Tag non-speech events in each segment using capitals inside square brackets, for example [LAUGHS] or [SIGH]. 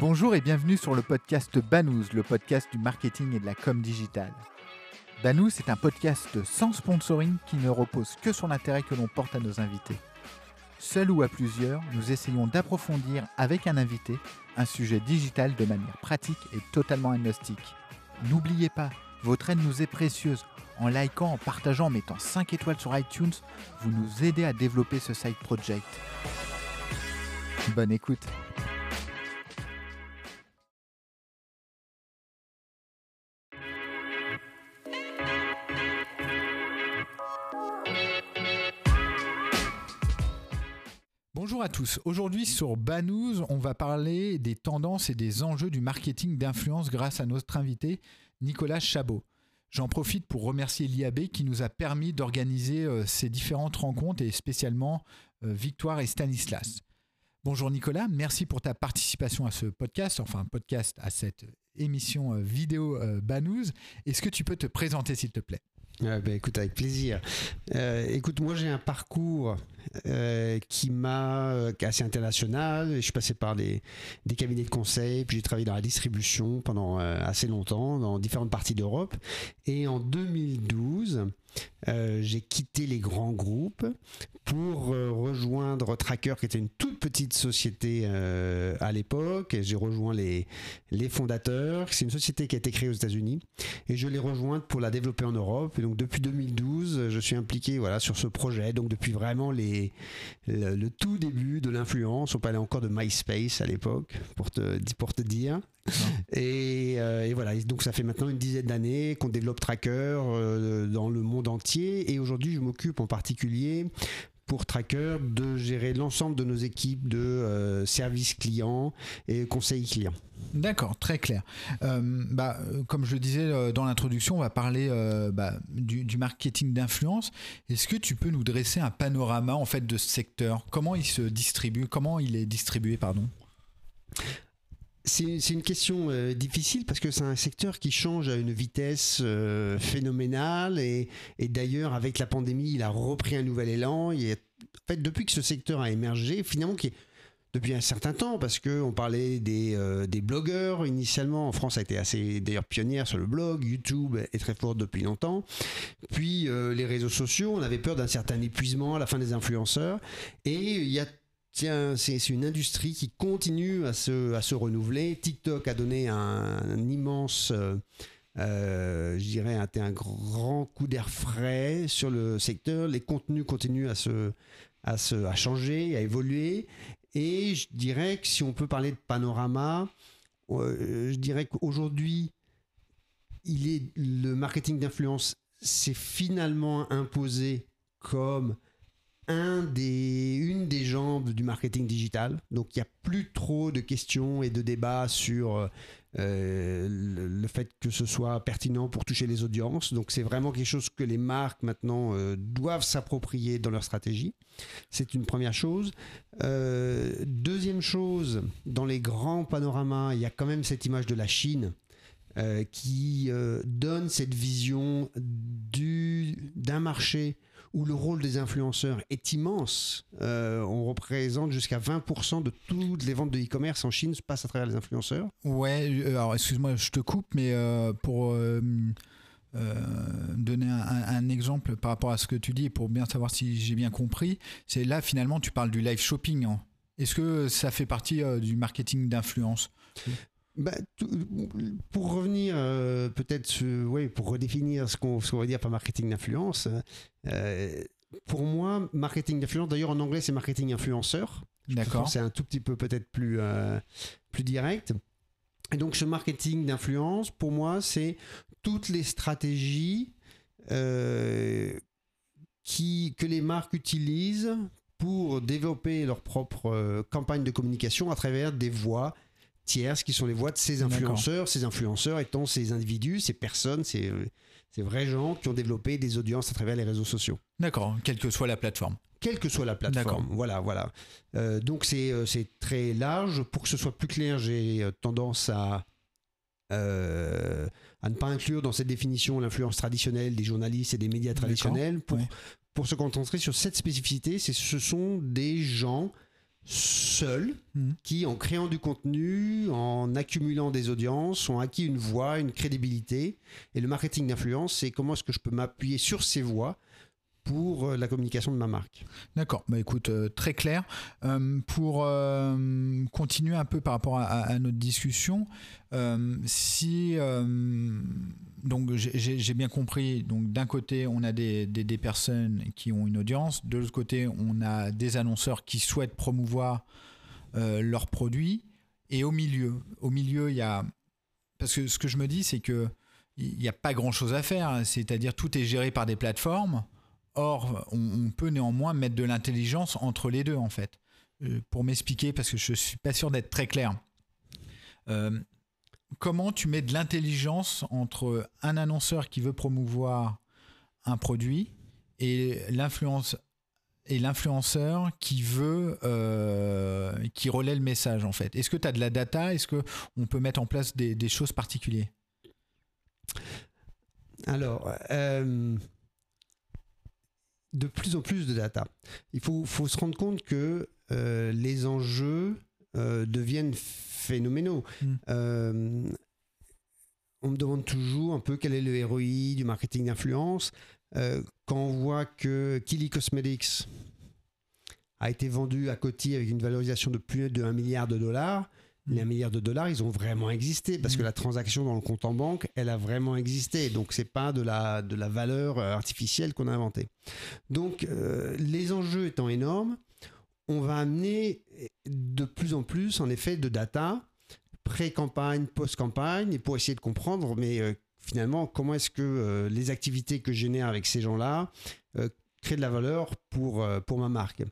Bonjour et bienvenue sur le podcast Banous, le podcast du marketing et de la com digitale. Banous est un podcast sans sponsoring qui ne repose que sur l'intérêt que l'on porte à nos invités. Seul ou à plusieurs, nous essayons d'approfondir avec un invité un sujet digital de manière pratique et totalement agnostique. N'oubliez pas, votre aide nous est précieuse. En likant, en partageant, en mettant 5 étoiles sur iTunes, vous nous aidez à développer ce side project. Bonne écoute. Bonjour à tous. Aujourd'hui sur Banous, on va parler des tendances et des enjeux du marketing d'influence grâce à notre invité Nicolas Chabot. J'en profite pour remercier l'IAB qui nous a permis d'organiser euh, ces différentes rencontres et spécialement euh, Victoire et Stanislas. Bonjour Nicolas, merci pour ta participation à ce podcast, enfin podcast à cette émission euh, vidéo Banous. Est-ce que tu peux te présenter s'il te plaît? Ben, écoute, avec plaisir. écoute, moi j'ai un parcours euh, qui m'a euh, assez international. Je suis passé par des, des cabinets de conseil, puis j'ai travaillé dans la distribution pendant euh, assez longtemps dans différentes parties d'Europe. Et en 2012, euh, j'ai quitté les grands groupes pour euh, rejoindre Tracker, qui était une toute petite société euh, à l'époque. J'ai rejoint les, les fondateurs. C'est une société qui a été créée aux États-Unis et je l'ai rejointe pour la développer en Europe. Et donc depuis 2012, je suis impliqué voilà sur ce projet. Donc depuis vraiment les, le, tout début de l'influence, on parlait encore de MySpace à l'époque, pour te, pour te dire. [LAUGHS] Euh, et, voilà, donc ça fait maintenant une dizaine d'années qu'on développe Tracker euh, dans le monde entier. Et aujourd'hui, je m'occupe en particulier pour Tracker de gérer l'ensemble de nos équipes de euh, services clients et conseils clients. D'accord, très clair. bah, comme je le disais dans l'introduction, on va parler bah, du, du, marketing d'influence. Est-ce que tu peux nous dresser un panorama en fait de ce secteur? Comment il se distribue? Comment il est distribué, pardon? C'est une question euh, difficile parce que c'est un secteur qui change à une vitesse euh, phénoménale et, d'ailleurs avec la pandémie il a repris un nouvel élan. Il est, en fait, depuis que ce secteur a émergé, finalement qui depuis un certain temps parce que on parlait des, euh, blogueurs. Initialement en France a été assez d'ailleurs pionnière sur le blog YouTube est très forte depuis longtemps. Puis les réseaux sociaux on avait peur d'un certain épuisement à la fin des influenceurs. Et il y a Tiens, c'est une industrie qui continue à se, à se renouveler. TikTok a donné un, immense, euh, euh, je dirais, un, un grand coup d'air frais sur le secteur. Les contenus continuent à se, à se, à changer, à évoluer. Et je dirais que si on peut parler de panorama, euh, je dirais qu'aujourd'hui, il est le marketing d'influence s'est finalement imposé comme des, une des jambes du marketing digital. Donc il n'y a plus trop de questions et de débats sur euh, le, fait que ce soit pertinent pour toucher les audiences. Donc c'est vraiment quelque chose que les marques maintenant euh, doivent s'approprier dans leur stratégie. C'est une première chose. Euh, deuxième chose, dans les grands panoramas, il y a quand même cette image de la Chine. qui donne cette vision d'un marché où le rôle des influenceurs est immense. Euh, on représente jusqu'à 20% de toutes les ventes de e-commerce en Chine se passent à travers les influenceurs. Ouais, euh, alors excuse-moi, je te coupe, mais euh, pour donner un, exemple par rapport à ce que tu dis pour bien savoir si j'ai bien compris, c'est là finalement tu parles du live shopping. Hein. Est-ce que ça fait partie du marketing d'influence? Bah, pour revenir euh, peut-être, oui, pour redéfinir ce qu'on va dire par marketing d'influence, euh, pour moi, marketing d'influence, d'ailleurs en anglais c'est marketing influenceur. D'accord. C'est un tout petit peu peut-être plus, euh, plus direct. Et donc ce marketing d'influence, pour moi, c'est toutes les stratégies qui, que les marques utilisent pour développer leur propre campagne de communication à travers des voies tierces qui sont les voix de ces influenceurs, ces influenceurs étant ces individus, ces personnes, ces, ces vrais gens qui ont développé des audiences à travers les réseaux sociaux. D'accord, quelle que soit la plateforme. Quelle que soit la plateforme. Voilà, voilà. Euh, donc euh, c'est très large. Pour que ce soit plus clair, j'ai euh, tendance à, à ne pas inclure dans cette définition l'influence traditionnelle des journalistes et des médias traditionnels pour, pour se concentrer sur cette spécificité. Ce sont des gens seuls Mhm. qui, en créant du contenu, en accumulant des audiences, ont acquis une voix, une crédibilité. Et le marketing d'influence, c'est comment est-ce que je peux m'appuyer sur ces voix pour euh, la communication de ma marque. D'accord, bah écoute, euh, très clair. Euh, pour euh, continuer un peu par rapport à, à- à notre discussion, si donc j'ai- bien compris, donc d'un côté on a des, des- personnes qui ont une audience, de l'autre côté on a des annonceurs qui souhaitent promouvoir euh, leurs produits, et au milieu, au milieu il y a parce que ce que je me dis c'est que il n'y a pas grand chose à faire, c'est-à-dire tout est géré par des plateformes. Or, on, on peut néanmoins mettre de l'intelligence entre les deux, en fait. Euh, pour m'expliquer, parce que je suis pas sûr d'être très clair. Euh, comment tu mets de l'intelligence entre un annonceur qui veut promouvoir un produit et l'influence et l'influenceur qui veut euh, qui relaie le message en fait. Est-ce que tu as de la data? Est-ce que on peut mettre en place des, choses particulières? Alors, euh, de plus en plus de data. Il faut, faut se rendre compte que euh, les enjeux euh, deviennent phénoménaux. Mm. Euh, on me demande toujours un peu quel est le ROI du marketing d'influence. Euh, quand on voit que Kili Cosmetics a été vendu à Coty avec une valorisation de plus de 1 milliard de dollars, les 1 milliard de dollars, ils ont vraiment existé parce que Mm. la transaction dans le compte en banque, elle a vraiment existé. Donc, c'est pas de la, de la valeur artificielle qu'on a inventée. Donc, euh, les enjeux étant énormes, on va amener de plus en plus, en effet, de data, pré-campagne, post-campagne, et pour essayer de comprendre, mais euh, finalement, comment est-ce que euh, les activités que je génère avec ces gens-là euh, créent de la valeur pour, pour ma marque.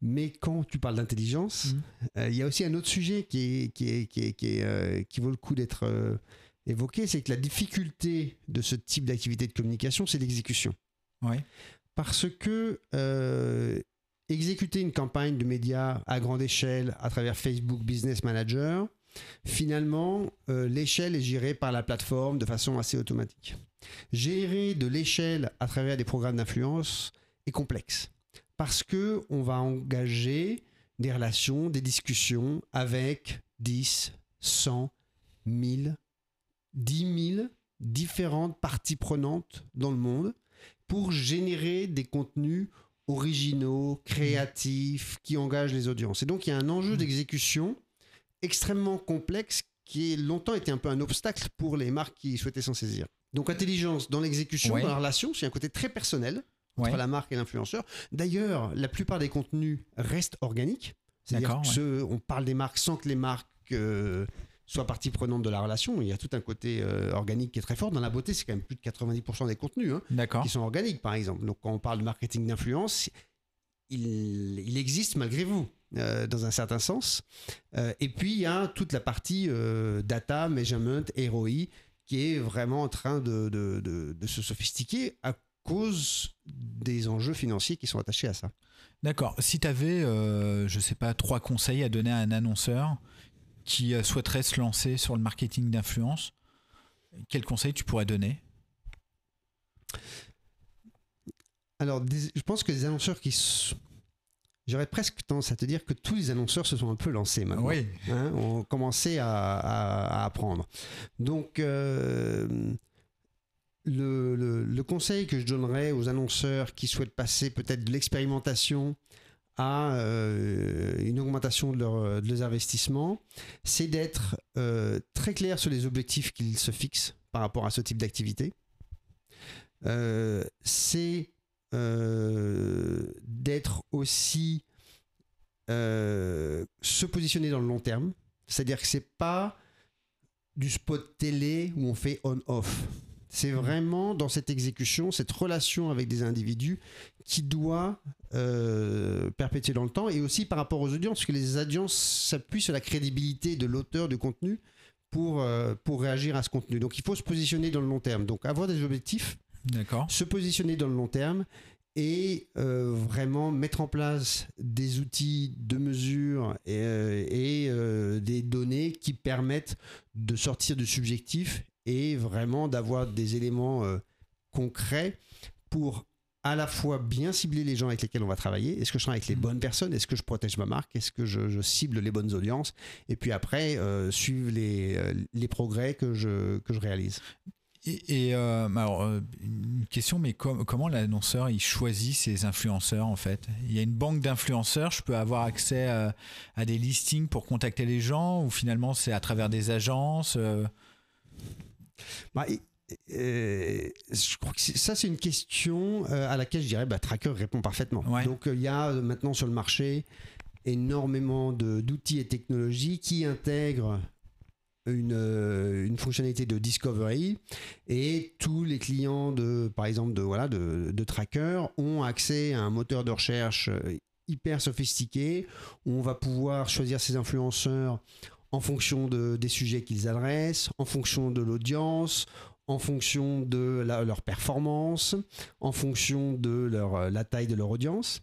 Mais quand tu parles d'intelligence, euh, il y a aussi un autre sujet qui, est, qui, est, qui, est, qui, vaut le coup d'être évoqué, c'est que la difficulté de ce type d'activité de communication, c'est l'exécution. Ouais. Parce que exécuter une campagne de médias à grande échelle à travers Facebook Business Manager, finalement, euh, l'échelle est gérée par la plateforme de façon assez automatique. Gérer de l'échelle à travers des programmes d'influence est complexe parce que on va engager des relations, des discussions avec 10, 100, 1000, 10 000 différentes parties prenantes dans le monde pour générer des contenus originaux, créatifs, qui engagent les audiences. Et donc il y a un enjeu d'exécution extrêmement complexe qui a longtemps été un peu un obstacle pour les marques qui souhaitaient s'en saisir. Donc intelligence dans l'exécution, Ouais. dans la relation, c'est un côté très personnel entre Ouais. la marque et l'influenceur. D'ailleurs, la plupart des contenus restent organiques. C'est-à-dire ouais. on parle des marques sans que les marques euh, soient partie prenante de la relation. Il y a tout un côté euh, organique qui est très fort. Dans la beauté, c'est quand même plus de 90% des contenus hein, D'accord. qui sont organiques, par exemple. Donc, quand on parle de marketing d'influence, il, il existe malgré vous, euh, dans un certain sens. Euh, et puis, il y a toute la partie euh, data, measurement, ROI, qui est vraiment en train de, de- de- de se sophistiquer à cause des enjeux financiers qui sont attachés à ça. D'accord. Si tu avais, je sais pas, trois conseils à donner à un annonceur qui euh, souhaiterait se lancer sur le marketing d'influence, quels conseils tu pourrais donner? Alors, des- je pense que les annonceurs qui... J'aurais presque tendance à te dire que tous les annonceurs se sont un peu lancés maintenant. hein, ont commencé à, à- à apprendre. Donc, euh, le, le- le conseil que je donnerais aux annonceurs qui souhaitent passer peut-être de l'expérimentation à euh, une augmentation de, leur- de leurs investissements, c'est d'être euh, très clair sur les objectifs qu'ils se fixent par rapport à ce type d'activité. Euh, c'est d'être aussi se positionner dans le long terme. C'est-à-dire que c'est pas du spot télé où on fait on-off. C'est vraiment dans cette exécution, cette relation avec des individus qui doit euh, perpétuer dans le temps et aussi par rapport aux audiences, parce que les audiences s'appuient sur la crédibilité de l'auteur du contenu pour, euh, pour réagir à ce contenu. Donc il faut se positionner dans le long terme. Donc avoir des objectifs, se positionner dans le long terme et euh, vraiment mettre en place des outils de mesure et, euh, et, euh, des données qui permettent de sortir du subjectif et vraiment d'avoir des éléments euh, concrets pour à la fois bien cibler les gens avec lesquels on va travailler. Est-ce que je travaille avec les bonnes personnes? Est-ce que je protège ma marque? Est-ce que je, cible les bonnes audiences? Et puis après, suivre les, les progrès que je, que je réalise. Et, euh, alors, euh, une question, mais comment l'annonceur il choisit ses influenceurs en fait? Il y a une banque d'influenceurs, je peux avoir accès à, des listings pour contacter les gens ou finalement c'est à travers des agences euh? Bah, je crois que ça, c'est une question à laquelle je dirais bah, Tracker répond parfaitement. Donc, il y a maintenant sur le marché énormément d'outils et technologies qui intègrent euh, une, fonctionnalité de discovery et tous les clients de par exemple de voilà de, de tracker ont accès à un moteur de recherche euh, hyper sophistiqué où on va pouvoir choisir ses influenceurs en fonction de, des sujets qu'ils adressent, en fonction de l'audience, en fonction de leur performance, en fonction de leur, euh, la taille de leur audience.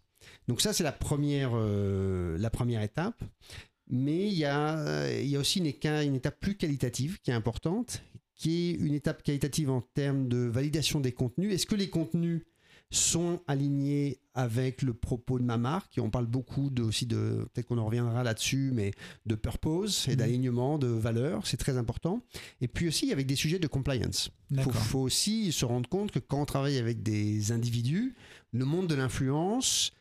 Donc ça, c'est la première, la première étape. Mais il y a, il y a aussi une, une étape plus qualitative qui est importante, qui est une étape qualitative en termes de validation des contenus. Est-ce que les contenus sont alignés avec le propos de ma marque et on parle beaucoup de, aussi de peut-être qu'on en reviendra là-dessus mais de purpose et mhm. d'alignement de valeurs c'est très important. Et puis aussi avec des sujets de compliance. Il faut, faut, aussi se rendre compte que quand on travaille avec des individus le monde de l'influence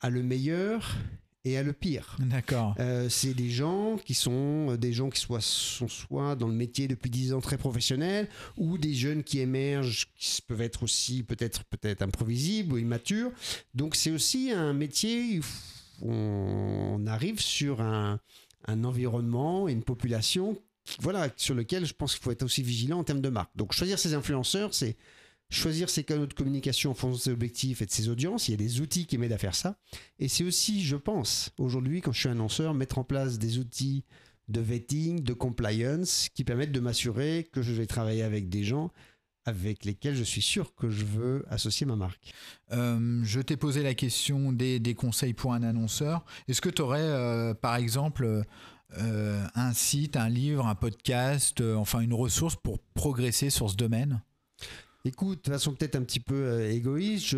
a le meilleur et à le pire. D'accord. Euh, c'est des gens qui sont euh, des gens qui soient, sont soit dans le métier depuis 10 ans très professionnels ou des jeunes qui émergent qui peuvent être aussi peut-être peut-être imprévisibles ou immatures. Donc c'est aussi un métier où on arrive sur un, un environnement et une population voilà, sur lequel je pense qu'il faut être aussi vigilant en termes de marque. Donc choisir ses influenceurs, c'est choisir ses canaux de communication en fonction de ses objectifs et de ses audiences. Il y a des outils qui m'aident à faire ça. Et c'est aussi, je pense, aujourd'hui, quand je suis annonceur, mettre en place des outils de vetting, de compliance, qui permettent de m'assurer que je vais travailler avec des gens avec lesquels je suis sûr que je veux associer ma marque. Euh, je t'ai posé la question des, conseils pour un annonceur. Est-ce que tu aurais, euh, par exemple, euh, un site, un livre, un podcast, enfin une ressource pour progresser sur ce domaine? Écoute, de façon peut-être un petit peu euh, égoïste,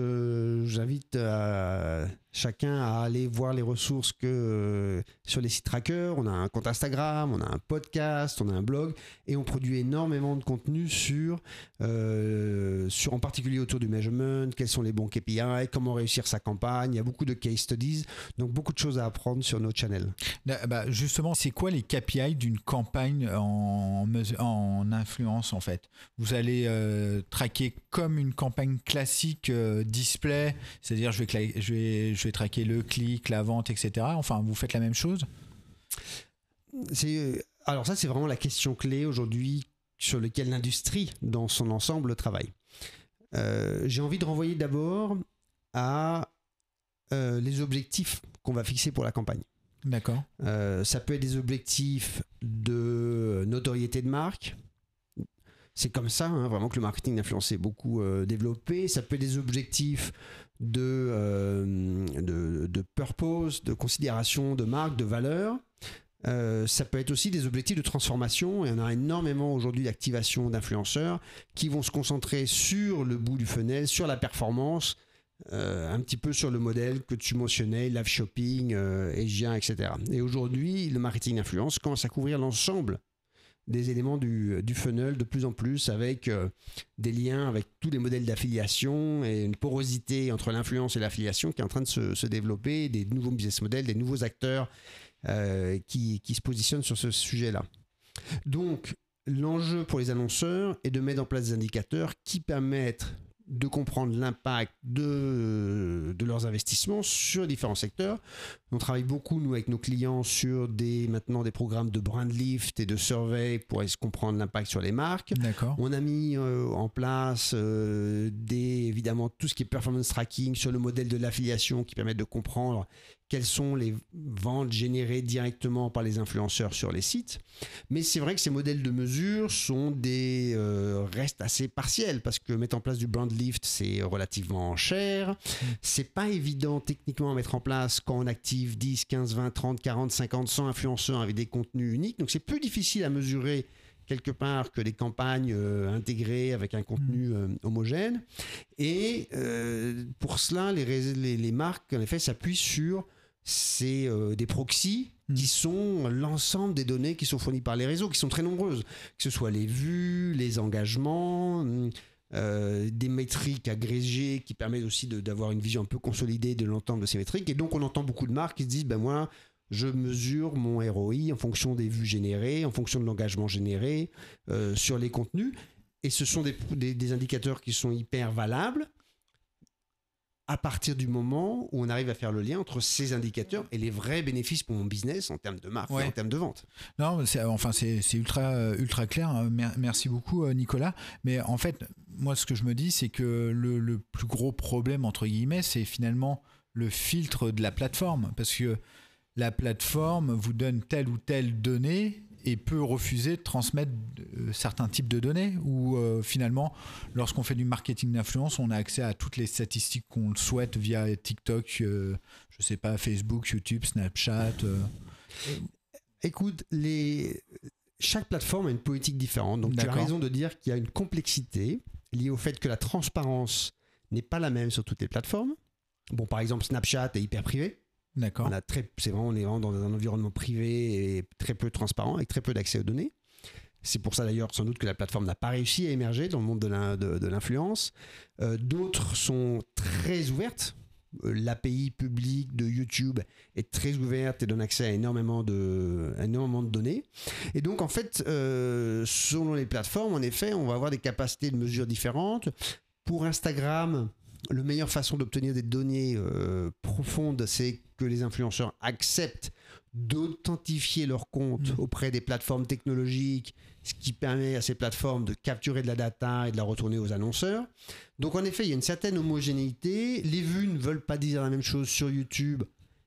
j'invite euh, chacun à aller voir les ressources que euh, sur les sites trackers. On a un compte Instagram, on a un podcast, on a un blog et on produit énormément de contenu sur, sur en particulier autour du measurement, quels sont les bons KPI, comment réussir sa campagne. Il y a beaucoup de case studies, donc beaucoup de choses à apprendre sur nos channels. Bah, justement, c'est quoi les KPI d'une campagne en, en influence en fait? Vous allez traquer comme une campagne classique euh, display, c'est-à-dire je vais traquer le clic, la vente, etc. Enfin, vous faites la même chose? Euh, Alors ça, c'est vraiment la question clé aujourd'hui sur laquelle l'industrie dans son ensemble travaille. Euh, j'ai envie de renvoyer d'abord à les objectifs qu'on va fixer pour la campagne. D'accord. ça peut être des objectifs de notoriété de marque, c'est comme ça, hein, vraiment que le marketing d'influence est beaucoup euh, développé. Ça peut être des objectifs euh, de, de, purpose, de considération de marque, de valeur. Euh, ça peut être aussi des objectifs de transformation. Et on a énormément aujourd'hui d'activation d'influenceurs qui vont se concentrer sur le bout du funnel, sur la performance, un petit peu sur le modèle que tu mentionnais, live shopping, Asia, etc. Et aujourd'hui, le marketing d'influence commence à couvrir l'ensemble des éléments du, funnel de plus en plus avec euh, des liens avec tous les modèles d'affiliation et une porosité entre l'influence et l'affiliation qui est en train de se, développer, des nouveaux business models, des nouveaux acteurs euh, qui, qui se positionnent sur ce sujet-là. Donc, l'enjeu pour les annonceurs est de mettre en place des indicateurs qui permettent de comprendre l'impact de, de leurs investissements sur différents secteurs. On travaille beaucoup, nous, avec nos clients, sur des, maintenant des programmes de brand lift et de survey pour essayer de comprendre l'impact sur les marques. On a mis euh, en place euh, des, évidemment tout ce qui est performance tracking sur le modèle de l'affiliation qui permet de comprendre quelles sont les ventes générées directement par les influenceurs sur les sites. Mais c'est vrai que ces modèles de mesure sont des euh, restent assez partiels parce que mettre en place du brand lift c'est relativement cher. C'est pas évident techniquement à mettre en place quand on active 10, 15, 20, 30, 40, 50, 100 influenceurs avec des contenus uniques. Donc c'est plus difficile à mesurer quelque part que les campagnes euh, intégrées avec un contenu euh, homogène. Et euh, pour cela, les, les marques, en effet, s'appuient sur ces, euh, des proxys Mm. qui sont l'ensemble des données qui sont fournies par les réseaux, qui sont très nombreuses, que ce soit les vues, les engagements, hum, euh, des métriques agrégées qui permettent aussi d'avoir une vision un peu consolidée de l'ensemble de ces métriques. Et donc, on entend beaucoup de marques qui se disent, ben moi, je mesure mon ROI en fonction des vues générées, en fonction de l'engagement généré euh, sur les contenus. Et ce sont des, des- des indicateurs qui sont hyper valables à partir du moment où on arrive à faire le lien entre ces indicateurs et les vrais bénéfices pour mon business en termes de marque Ouais. et en termes de vente. Non, c'est, enfin, c'est, c'est ultra, euh, ultra clair. hein. Mer- Merci beaucoup, euh, Nicolas. Mais en fait, moi, ce que je me dis, c'est que le, le plus gros problème, entre guillemets, c'est finalement le filtre de la plateforme. Parce que la plateforme vous donne telle ou telle donnée et peut refuser de transmettre euh, certains types de données ou euh, finalement lorsqu'on fait du marketing d'influence on a accès à toutes les statistiques qu'on le souhaite via TikTok euh, je sais pas Facebook YouTube Snapchat euh. Écoute, les... chaque plateforme a une politique différente. Donc tu as raison de dire qu'il y a une complexité liée au fait que la transparence n'est pas la même sur toutes les plateformes. Bon, par exemple, Snapchat est hyper privé. D'accord c'est vraiment, on est dans un environnement privé et très peu transparent, avec très peu d'accès aux données. C'est pour ça d'ailleurs sans doute que la plateforme n'a pas réussi à émerger dans le monde de l'in- de, de l'influence. Euh, D'autres sont très ouvertes. Euh, L'API publique de YouTube est très ouverte et donne accès à énormément de, à énormément de données. Et donc en fait, euh, selon les plateformes, en effet, on va avoir des capacités de mesure différentes. Pour Instagram, la meilleure façon d'obtenir des données euh, profondes, c'est que les influenceurs acceptent d'authentifier leur compte Mhm. auprès des plateformes technologiques, ce qui permet à ces plateformes de capturer de la data et de la retourner aux annonceurs. Donc en effet, il y a une certaine homogénéité. Les vues ne veulent pas dire la même chose sur YouTube.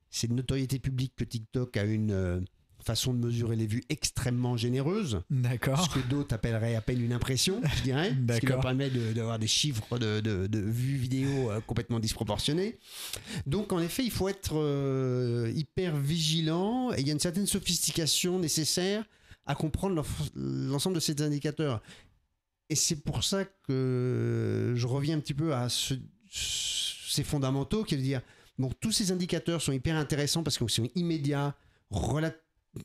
C'est de notoriété publique que TikTok a une euh, façon de mesurer les vues extrêmement généreuse d'accord ce que d'autres appelleraient à peine une impression, je dirais, ce qui leur permet de- d'avoir des chiffres de, de- de vues vidéo euh, complètement disproportionnés. Donc en effet, il faut être euh, hyper vigilant et il y a une certaine sophistication nécessaire à comprendre l'ensemble de ces indicateurs. Et c'est pour ça que je reviens un petit peu à ce- ces fondamentaux, qui est de dire, bon, tous ces indicateurs sont hyper intéressants parce qu'ils sont immédiats, rela-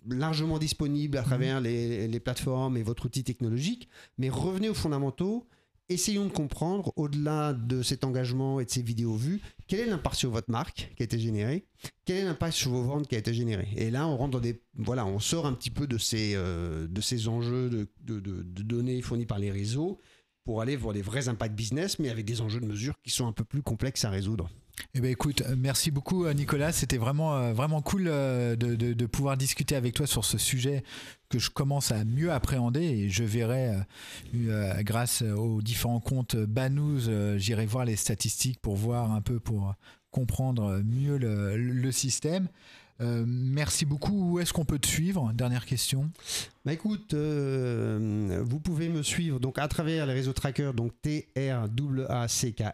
largement disponibles à travers les, les plateformes et votre outil technologique, mais revenez aux fondamentaux, essayons de comprendre, au-delà de cet engagement et de ces vidéos vues, quel est l'impact sur votre marque qui a été généré, quel est l'impact sur vos ventes qui a été généré? Et là, on rentre dans des, voilà, on sort un petit peu de ces, euh, de ces enjeux de, de- de- de données fournies par les réseaux pour aller voir les vrais impacts business, mais avec des enjeux de mesure qui sont un peu plus complexes à résoudre. Eh ben écoute, euh, merci beaucoup euh, Nicolas, c'était vraiment euh, vraiment cool de, pouvoir discuter avec toi sur ce sujet que je commence à mieux appréhender et je verrai grâce aux différents comptes Banous, j'irai voir les statistiques pour voir un peu pour comprendre mieux le système. Euh, merci beaucoup. Où est-ce qu'on peut te suivre? Dernière question. Bah écoute, euh, vous pouvez me suivre donc à travers les réseaux trackers, donc T-R-A-C-K-R,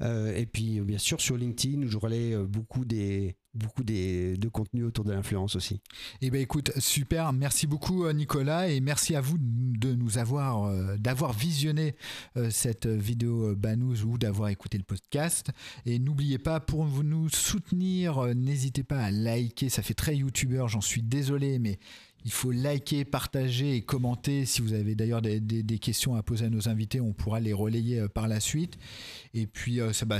euh, et puis bien sûr sur LinkedIn où je relaie euh, beaucoup des beaucoup des, de contenu autour de l'influence aussi. Eh ben écoute, super. Merci beaucoup euh, Nicolas et merci à vous de nous avoir euh, d'avoir visionné euh, cette vidéo Banous ou d'avoir écouté le podcast. Et n'oubliez pas pour nous soutenir, n'hésitez pas à liker. Ça fait très youtubeur, j'en suis désolé, mais il faut liker, partager et commenter. Si vous avez d'ailleurs des, questions à poser à nos invités, on pourra les relayer euh, par la suite. Et puis, euh, bah,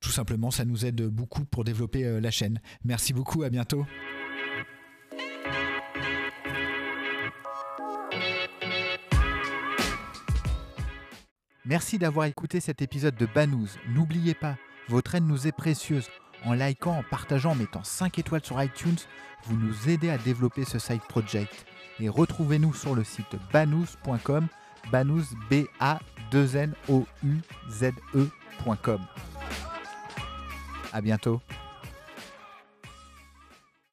tout simplement, ça nous aide beaucoup pour développer euh, la chaîne. Merci beaucoup, à bientôt. Merci d'avoir écouté cet épisode de Banous. N'oubliez pas, votre aide nous est précieuse. En likant, en partageant, en mettant 5 étoiles sur iTunes, vous nous aidez à développer ce side project. Et retrouvez-nous sur le site banous.com, banous b a 2 n o u z e.com. À bientôt.